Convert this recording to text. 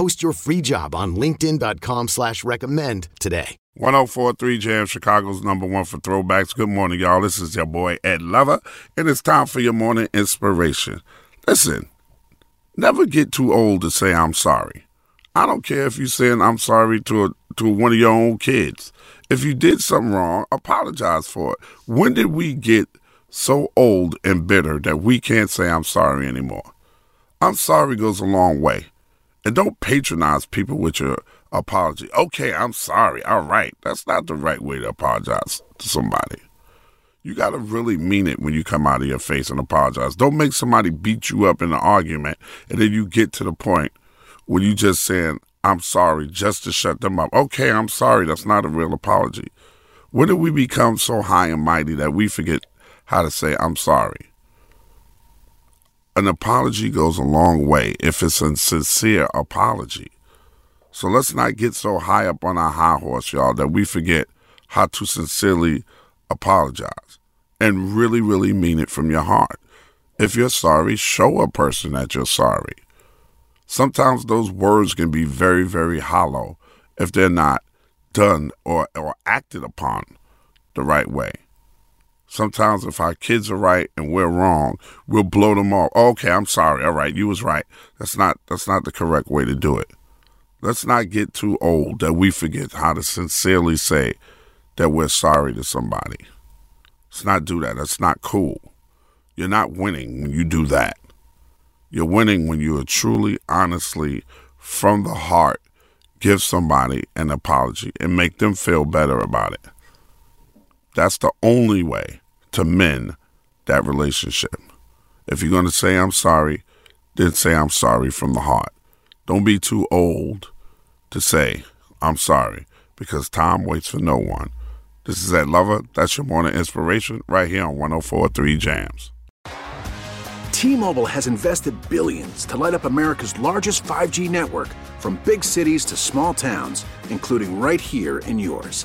Post your free job on LinkedIn.com slash recommend today. 1043 Jam, Chicago's number one for throwbacks. Good morning, y'all. This is your boy Ed Lover, and it's time for your morning inspiration. Listen, never get too old to say I'm sorry. I don't care if you're saying I'm sorry to a, to one of your own kids. If you did something wrong, apologize for it. When did we get so old and bitter that we can't say I'm sorry anymore? I'm sorry goes a long way. And don't patronize people with your apology. Okay, I'm sorry. All right. That's not the right way to apologize to somebody. You got to really mean it when you come out of your face and apologize. Don't make somebody beat you up in an argument and then you get to the point where you just saying, I'm sorry, just to shut them up. Okay, I'm sorry. That's not a real apology. When did we become so high and mighty that we forget how to say, I'm sorry? An apology goes a long way if it's a sincere apology. So let's not get so high up on our high horse, y'all, that we forget how to sincerely apologize and really, really mean it from your heart. If you're sorry, show a person that you're sorry. Sometimes those words can be very, very hollow if they're not done or, or acted upon the right way. Sometimes if our kids are right and we're wrong, we'll blow them off. Oh, okay, I'm sorry. All right, you was right. That's not that's not the correct way to do it. Let's not get too old that we forget how to sincerely say that we're sorry to somebody. Let's not do that. That's not cool. You're not winning when you do that. You're winning when you are truly, honestly, from the heart, give somebody an apology and make them feel better about it. That's the only way to mend that relationship. If you're going to say I'm sorry, then say I'm sorry from the heart. Don't be too old to say I'm sorry because time waits for no one. This is that Lover. That's your morning inspiration right here on 1043 Jams. T-Mobile has invested billions to light up America's largest 5G network from big cities to small towns, including right here in yours.